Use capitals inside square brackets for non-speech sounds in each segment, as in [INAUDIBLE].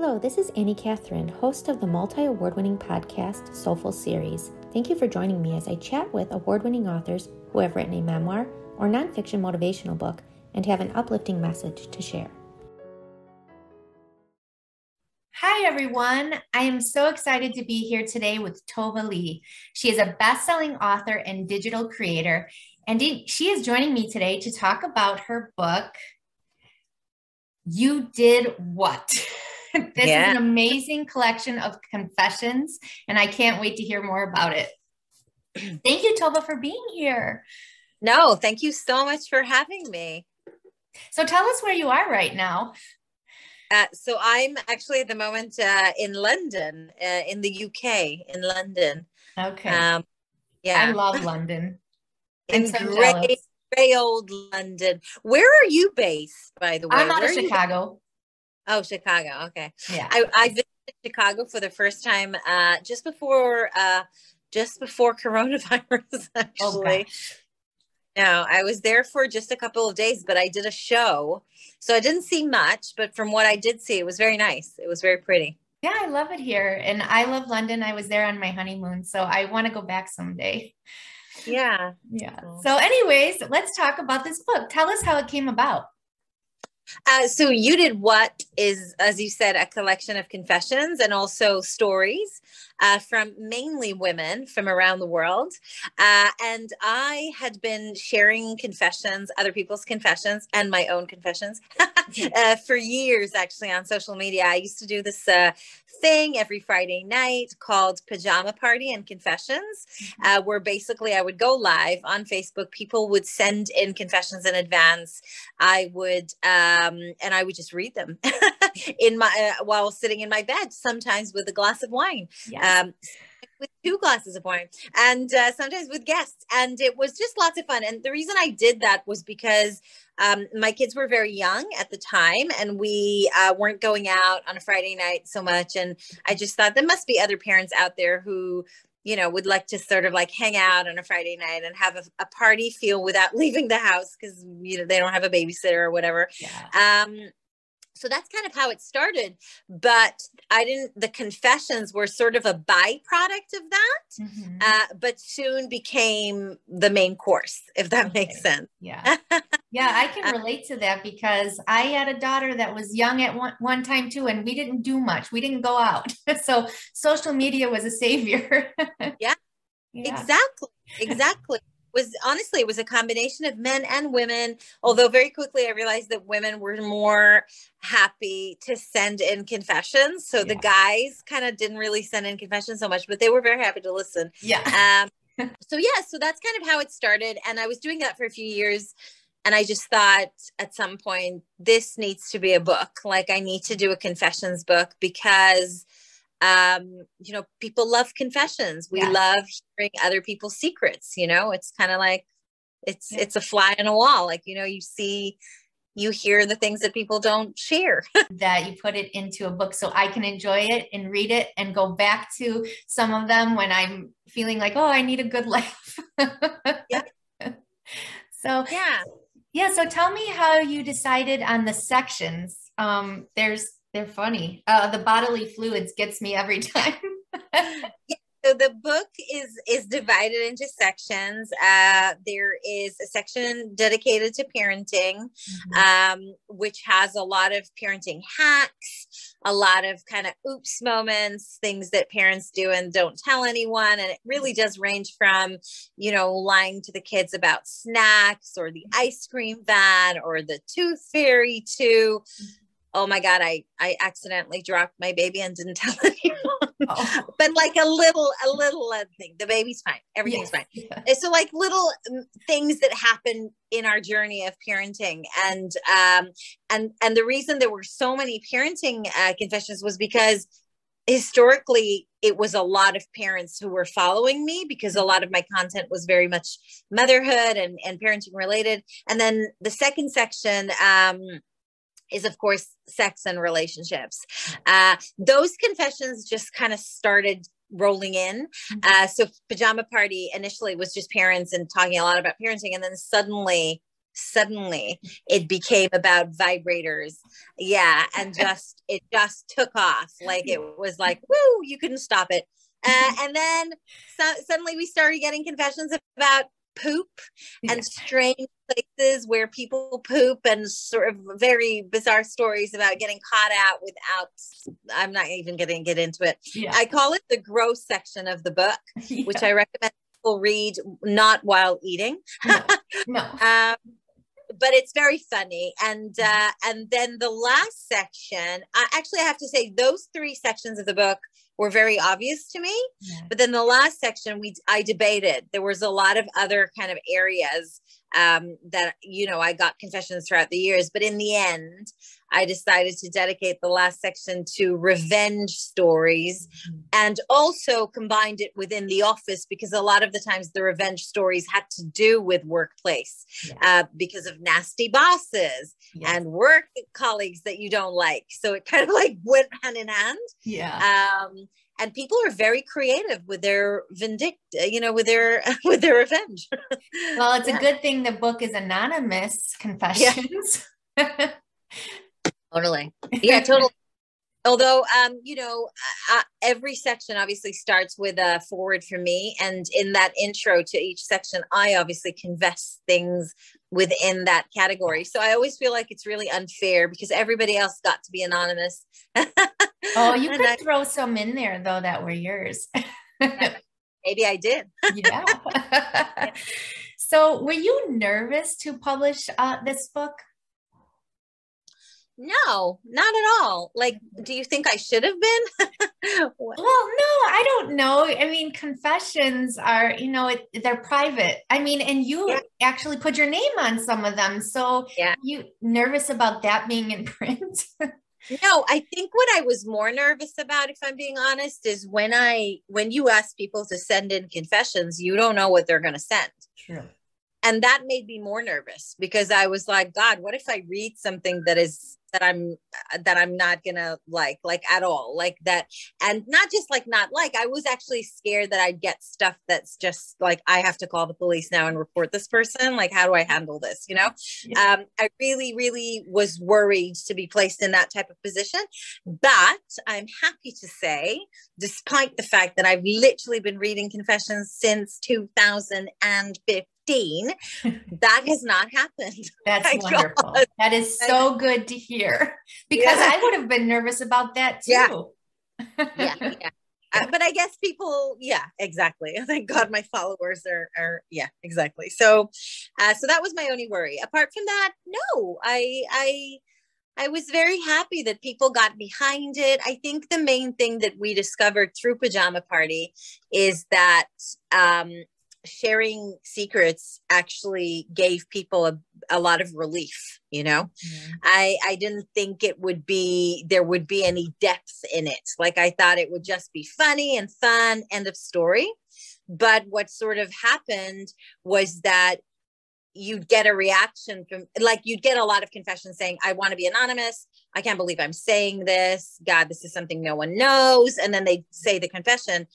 Hello, this is Annie Catherine, host of the multi award winning podcast Soulful Series. Thank you for joining me as I chat with award winning authors who have written a memoir or nonfiction motivational book and have an uplifting message to share. Hi, everyone. I am so excited to be here today with Tova Leigh. She is a best selling author and digital creator, and she is joining me today to talk about her book, You Did What? [LAUGHS] [LAUGHS] this yeah. is an amazing collection of confessions, and I can't wait to hear more about it. [CLEARS THROAT] Thank you, Tova, for being here. No, thank you so much for having me. So tell us where you are right now. Uh, so I'm actually at the moment uh, in London, uh, in the UK, in London. Okay. Um, yeah, I love London. [LAUGHS] in so gray, gray old London. Where are you based, by the way? I'm out of Chicago. Oh, Chicago. Okay. Yeah. I, I visited Chicago for the first time uh, just before uh, just before [LAUGHS] coronavirus. Actually. Okay. No, I was there for just a couple of days, but I did a show. So I didn't see much, but from what I did see, it was very nice. It was very pretty. Yeah, I love it here. And I love London. I was there on my honeymoon. So I want to go back someday. Yeah. Yeah. So, anyways, let's talk about this book. Tell us how it came about. Uh, so you did what is, as you said, a collection of confessions and also stories uh, from mainly women from around the world. Uh, and I had been sharing confessions, other people's confessions, and my own confessions [LAUGHS] uh, for years, actually, on social media. I used to do this uh, thing every Friday night called Pajama Party and Confessions, mm-hmm. uh, where basically I would go live on Facebook. People would send in confessions in advance. I would, um, and I would just read them [LAUGHS] in my uh, while sitting in my bed, sometimes with a glass of wine. Yes. Um, with two glasses of wine and uh, sometimes with guests and it was just lots of fun and the reason i did that was because um, my kids were very young at the time and we uh, weren't going out on a friday night so much and i just thought there must be other parents out there who you know would like to sort of like hang out on a friday night and have a, a party feel without [LAUGHS] leaving the house because you know they don't have a babysitter or whatever yeah. um, so that's kind of how it started but i didn't the confessions were sort of a byproduct of that mm-hmm. uh, but soon became the main course if that okay. makes sense. Yeah. [LAUGHS] Yeah i can uh, relate to that because i had a daughter that was young at one, one time too and we didn't do much. We didn't go out. [LAUGHS] So social media was a savior. [LAUGHS] Yeah, yeah. exactly exactly was honestly it was a combination of men and women although very quickly i realized that women were more happy to send in confessions. So yeah. the guys kind of didn't really send in confessions so much but they were very happy to listen. Yeah. Um, so yeah so that's kind of how it started. And i was doing that for a few years. And i just thought at some point this needs to be a book. Like i need to do a confessions book because um you know people love confessions. We love hearing other people's secrets you know? It's kind of like it's yeah. it's a fly on a wall. Like you know you see you hear the things that people don't share. [LAUGHS] That you put it into a book so i can enjoy it and read it and go back to some of them when i'm feeling like oh i need a good laugh yeah. [LAUGHS] So yeah. yeah so tell me how you decided on the sections. Um there's they're funny. Uh, the bodily fluids gets me every [LAUGHS] time. yeah, so the book is is divided into sections. Uh, there is a section dedicated to parenting, mm-hmm. um, which has a lot of parenting hacks, a lot of kind of oops moments, things that parents do and don't tell anyone, and it really does range from, you know, lying to the kids about snacks or the ice cream van or the tooth fairy to. Oh my god i i accidentally dropped my baby and didn't [LAUGHS] tell anyone oh. but like a little a little uh, thing the baby's fine everything's yes. fine [LAUGHS] yeah. so like little um, things that happen in our journey of parenting and um and and the reason there were so many parenting uh, confessions was because historically it was a lot of parents who were following me because a lot of my content was very much motherhood and, and parenting related and then the second section um, is of course sex and relationships. Uh, those confessions just kind of started rolling in. Mm-hmm. uh, so pajama party initially was just parents and talking a lot about parenting and then suddenly suddenly it became about vibrators. Yeah and [LAUGHS] just it just took off. Like it was like woo you couldn't stop it. Uh, [LAUGHS] and then so, suddenly we started getting confessions about poop and strange places where people poop and sort of very bizarre stories about getting caught out without i'm not even going to get into it yeah. i call it the gross section of the book [LAUGHS] yeah. which i recommend people read not while eating no, [LAUGHS] no. um, but it's very funny and uh, and then the last section I, actually i have to say those three sections of the book were very obvious to me. Yeah. But then the last section, we I debated. There was a lot of other kind of areas um, that you know I got confessions throughout the years, but in the end, I decided to dedicate the last section to revenge stories, mm-hmm. and also combined it within the office because a lot of the times the revenge stories had to do with workplace yeah. uh, because of nasty bosses and work colleagues that you don't like. So it kind of like went hand in hand. Yeah. Um, and people are very creative with their vindict you know with their [LAUGHS] with their revenge. Well it's yeah. a good thing the book is anonymous confessions. [LAUGHS] Yeah. totally. Yeah totally although um you know uh, every section obviously starts with a forward for me and in that intro to each section i obviously confess things within that category. So i always feel like it's really unfair because everybody else got to be anonymous [LAUGHS] oh you could I, throw some in there though that were yours maybe i did [LAUGHS] yeah so were you nervous to publish uh, this book no, not at all. Like, do you think I should have been? [LAUGHS] well, no, I don't know. I mean, confessions are, you know, it, they're private. I mean, and you yeah. actually put your name on some of them. So, yeah. you nervous about that being in [LAUGHS] print? No, I think what I was more nervous about, if I'm being honest, is when I when you ask people to send in confessions, you don't know what they're going to send. And that made me more nervous because i was like god what if i read something that is that i'm that i'm not gonna like like at all like that and not just like not like i was actually scared that i'd get stuff that's just like i have to call the police now and report this person like how do i handle this you know yeah. um i really really was worried to be placed in that type of position but i'm happy to say despite the fact that i've literally been reading confessions since 2015 [LAUGHS] that has not happened. [LAUGHS] That's wonderful. God. That is so good to hear [LAUGHS] because yeah. I would have been nervous about that too. Yeah. yeah, yeah. Uh, but I guess people, yeah, exactly. Thank God my followers are, are yeah, exactly. So, uh, so that was my only worry. Apart from that, no, I, I, I was very happy that people got behind it. I think the main thing that we discovered through Pajama Party is that um, sharing secrets actually gave people a, a lot of relief you know? Mm-hmm. i i didn't think it would be there would be any depth in it. Like i thought it would just be funny and fun end of story. But what sort of happened was that you'd get a reaction from like you'd get a lot of confessions saying i want to be anonymous. I can't believe i'm saying this. God this is something no one knows. And then they say the confession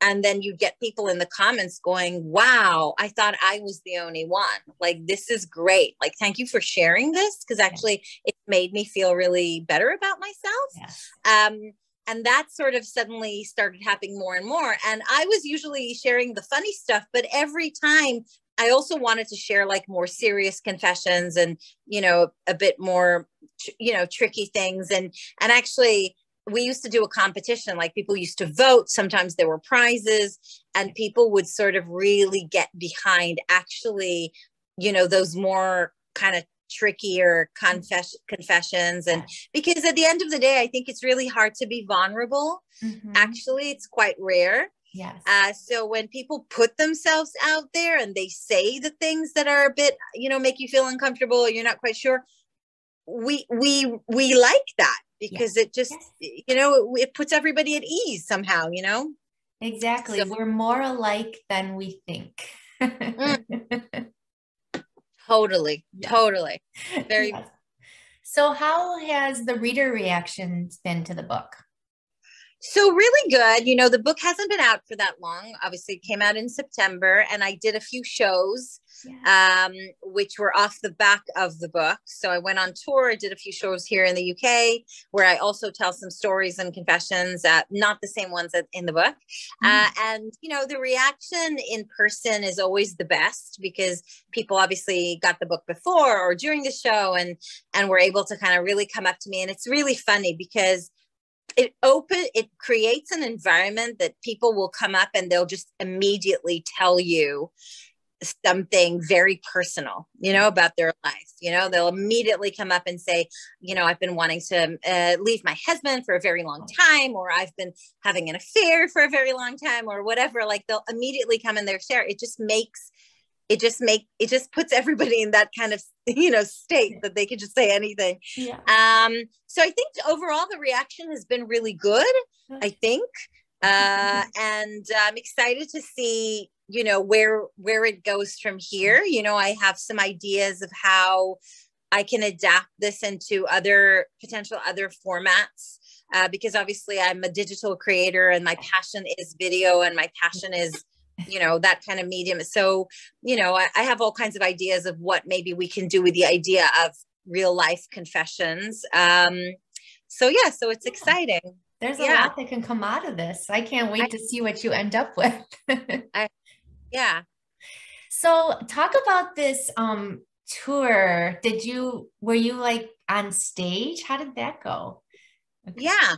and then you get people in the comments going wow i thought i was the only one. Like this is great. Like thank you for sharing this because actually it made me feel really better about myself. Yes. um and that sort of suddenly started happening more and more. And i was usually sharing the funny stuff but every time i also wanted to share like more serious confessions and you know a bit more you know tricky things. And and actually we used to do a competition like people used to vote sometimes there were prizes and people would sort of really get behind actually you know those more kind of trickier confess- confessions and because at the end of the day i think it's really hard to be vulnerable. Mm-hmm. actually it's quite rare. Yes. Uh, so when people put themselves out there and they say the things that are a bit you know make you feel uncomfortable or you're not quite sure we we we like that because it just yes. you know it, it, puts everybody at ease somehow you know exactly so, we're more alike than we think mm. [LAUGHS] totally yeah. totally very yes. so how has the reader reactions been to the book So really good. You know, the book hasn't been out for that long. Obviously, it came out in September, and I did a few shows, yeah. um, which were off the back of the book. So I went on tour. I did a few shows here in the UK, where I also tell some stories and confessions, uh, not the same ones in the book. Mm-hmm. Uh, and you know, the reaction in person is always the best because people obviously got the book before or during the show, and and were able to kind of really come up to me. And it's really funny because it open it creates an environment that people will come up and they'll just immediately tell you something very personal you know about their life you know? They'll immediately come up and say you know i've been wanting to uh, leave my husband for a very long time or i've been having an affair for a very long time or whatever like they'll immediately come in their share. It just makes it just make it just puts everybody in that kind of [LAUGHS] you know state that they can just say anything. Yeah. um so i think overall the reaction has been really good i think. Uh and i'm excited to see you know where where it goes from here. You know i have some ideas of how i can adapt this into other potential other formats. Uh, because obviously i'm a digital creator and my passion is video and my passion is you know that kind of medium. So you know I, I, have all kinds of ideas of what maybe we can do with the idea of real life confessions. Um so yeah so it's exciting. There's a yeah. lot that can come out of this. I can't wait I, to see what you end up with. [LAUGHS] I, yeah. So talk about this um tour. Did you were you like on stage? How did that go? Okay. yeah.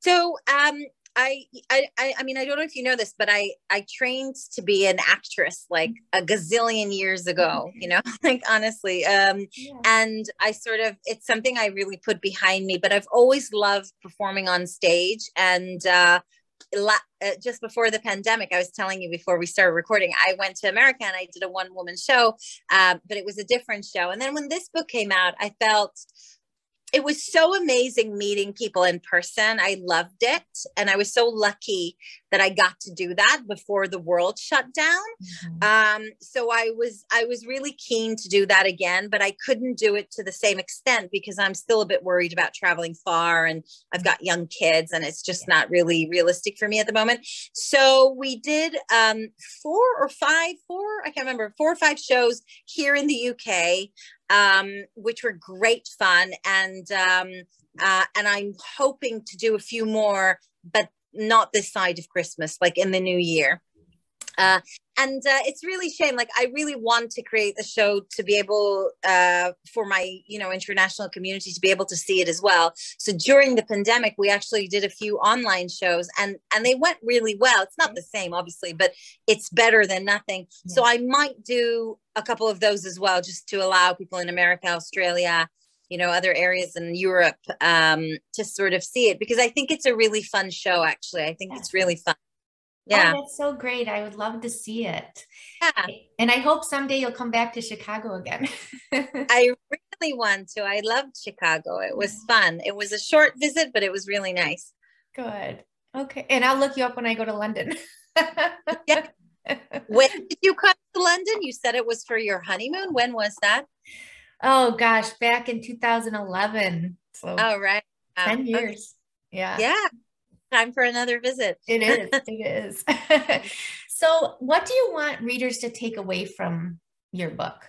So um I, I I mean I don't know if you know this, but I I trained to be an actress like a gazillion years ago. You know, [LAUGHS] like honestly, um, yeah. and I sort of it's something I really put behind me. But I've always loved performing on stage, and uh, uh, just before the pandemic, I was telling you before we started recording, I went to America and I did a one woman show, uh, but it was a different show. And then when this book came out, I felt it was so amazing meeting people in person. I loved it. And I was so lucky that I got to do that before the world shut down. Mm-hmm. Um, so I was I was really keen to do that again, but I couldn't do it to the same extent because I'm still a bit worried about traveling far and I've got young kids and it's just yeah. not really realistic for me at the moment. So we did um, four or five, four, I can't remember, four or five shows here in the UK um, which were great fun. And um, uh, and I'm hoping to do a few more, but not this side of Christmas, like in the new year. Uh, and uh, it's really shame. Like i really want to create the show to be able uh, for my you know international community to be able to see it as well. So during the pandemic we actually did a few online shows and and they went really well. It's not the same obviously but it's better than nothing. Yeah. so i might do a couple of those as well just to allow people in america australia you know other areas in europe um, to sort of see it because i think it's a really fun show actually. I think yeah. it's really fun yeah. Oh, that's so great. I would love to see it. Yeah. And I hope someday you'll come back to Chicago again. [LAUGHS] I really want to. I loved Chicago. It was fun. It was a short visit, but it was really nice. Good. Okay. And I'll look you up when I go to London. yeah. [LAUGHS] When did you come to London? You said it was for your honeymoon. When was that? Oh gosh, back in 2011. So oh right. 10 years. Okay. Yeah. Yeah time for another visit. It is. [LAUGHS] it is. [LAUGHS] so, what do you want readers to take away from your book?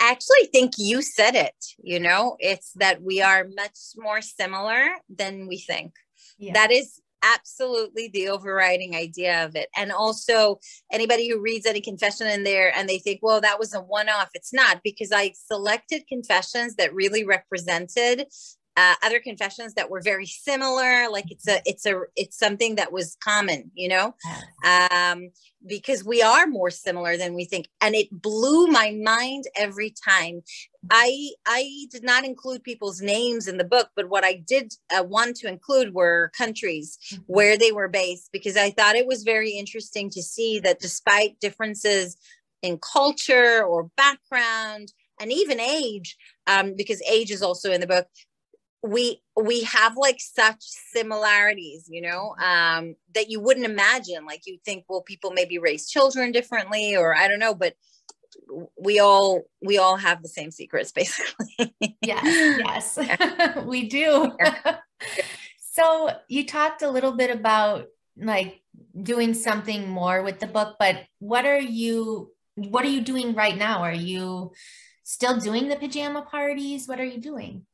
I actually think you said it. You know, it's that we are much more similar than we think. Yeah. That is absolutely the overriding idea of it. And also, anybody who reads any confession in there and they think, well, that was a one off, it's not because I selected confessions that really represented uh, other confessions that were very similar like it's a it's a it's something that was common you know? Um because we are more similar than we think and it blew my mind every time. I i did not include people's names in the book but what i did uh, want to include were countries mm-hmm. where they were based because i thought it was very interesting to see that despite differences in culture or background and even age um, because age is also in the book we we have like such similarities you know um that you wouldn't imagine like you think well people maybe raise children differently or i don't know but we all we all have the same secrets [LAUGHS] basically yes yes [LAUGHS] [LAUGHS] we do So you talked a little bit about like doing something more with the book, but what are you what are you doing right now? Are you still doing the pajama parties? What are you doing?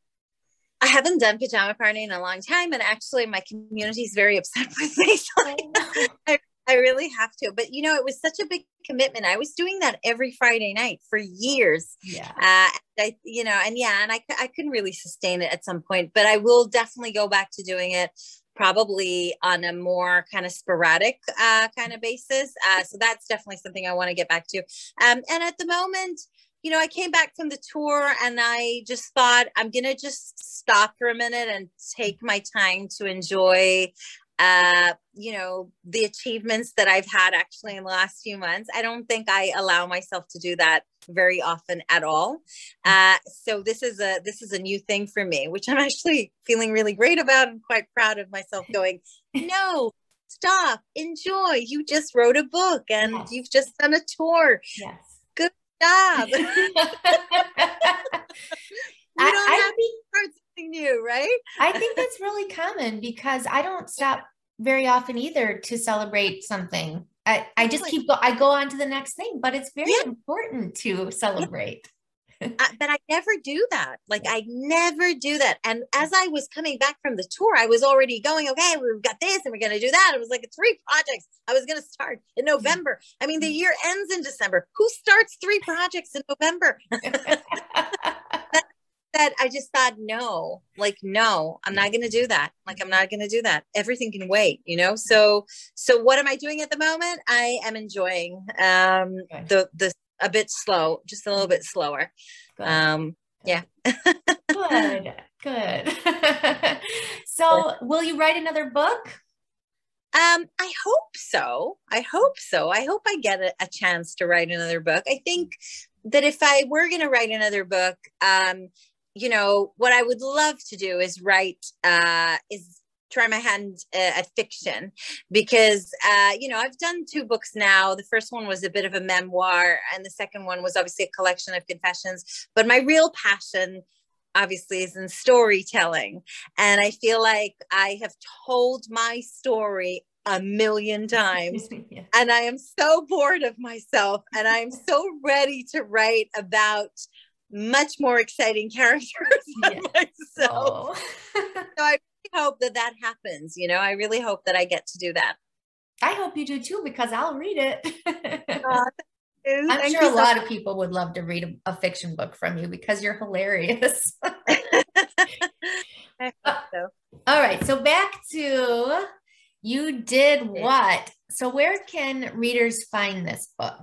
I haven't done pajama party in a long time, and actually, my community is very upset [LAUGHS] with me. So [LAUGHS] I, I really have to. But you know, it was such a big commitment. I was doing that every Friday night for years. Yeah. Uh, I, you know, and yeah, and I, I couldn't really sustain it at some point, but I will definitely go back to doing it probably on a more kind of sporadic uh, kind of basis. Uh, so that's definitely something I want to get back to. Um, and at the moment, you know, I came back from the tour and I just thought I'm going to just stop for a minute and take my time to enjoy uh, you know, the achievements that I've had actually in the last few months. I don't think I allow myself to do that very often at all. Uh, so this is a this is a new thing for me, which I'm [LAUGHS] actually feeling really great about and quite proud of myself. [LAUGHS] Going, no, stop, enjoy. You just wrote a book and yes. you've just done a tour. Yes, job. [LAUGHS] [LAUGHS] you don't I, have I something new, right? [LAUGHS] I think that's really common because I don't stop very often either to celebrate something. I, I just keep go I go on to the next thing, but it's very yeah. important to celebrate. Uh, [LAUGHS] but I never do that. Like I never do that. And as I was coming back from the tour, I was already going, okay, we've got this and we're going to do that. It was like three projects I was going to start in mm-hmm. November. I mean, the mm-hmm. year ends in December. Who starts three projects in November? [LAUGHS] that I just thought, no, like, no, I'm not going to do that. Like, I'm not going to do that. Everything can wait, you know? So, so what am I doing at the moment? I am enjoying, um, the, the, a bit slow, just a little bit slower. Good. Um, yeah. good. [LAUGHS] Good. [LAUGHS] so will you write another book? Um, I hope so. I hope so. I hope I get a, a chance to write another book. I think that if I were going to write another book, um, you know, what I would love to do is write, uh, is try my hand at fiction because, uh, you know, I've done two books now. The first one was a bit of a memoir, and the second one was obviously a collection of confessions. But my real passion obviously is in storytelling. And I feel like I have told my story a million [LAUGHS] times. yeah. And I am so bored of myself. And I'm so [LAUGHS] ready to write about much more exciting [LAUGHS] characters than yeah. myself. Oh. so I hope that that happens. You know, I really hope that I get to do that. I hope you do too, because I'll read it. uh, [LAUGHS] I'm Thank sure a so lot much. of people would love to read a, a, fiction book from you because you're hilarious. [LAUGHS] [LAUGHS] so. All right. So back to you did what? So where can readers find this book?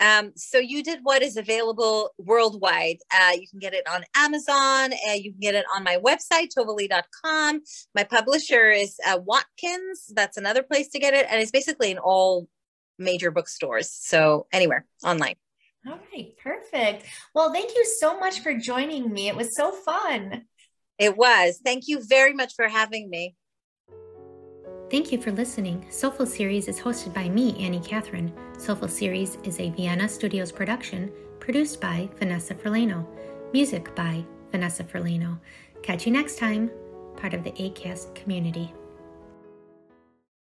Um, so you did what is available worldwide. Uh, you can get it on Amazon. Uh, you can get it on my website, tovaleigh.com. My publisher is uh, Watkins. That's another place to get it. And it's basically in all major bookstores. So anywhere online. All right, perfect. Well, thank you so much for joining me. It was so fun. It was. Thank you very much for having me. Thank you for listening. Soulful Series is hosted by me, Annie Catherine. Soulful Series is a Vienna Studios production produced by Vanessa Ferlano. Music by Vanessa Ferlano. Catch you next time, part of the ACAST community.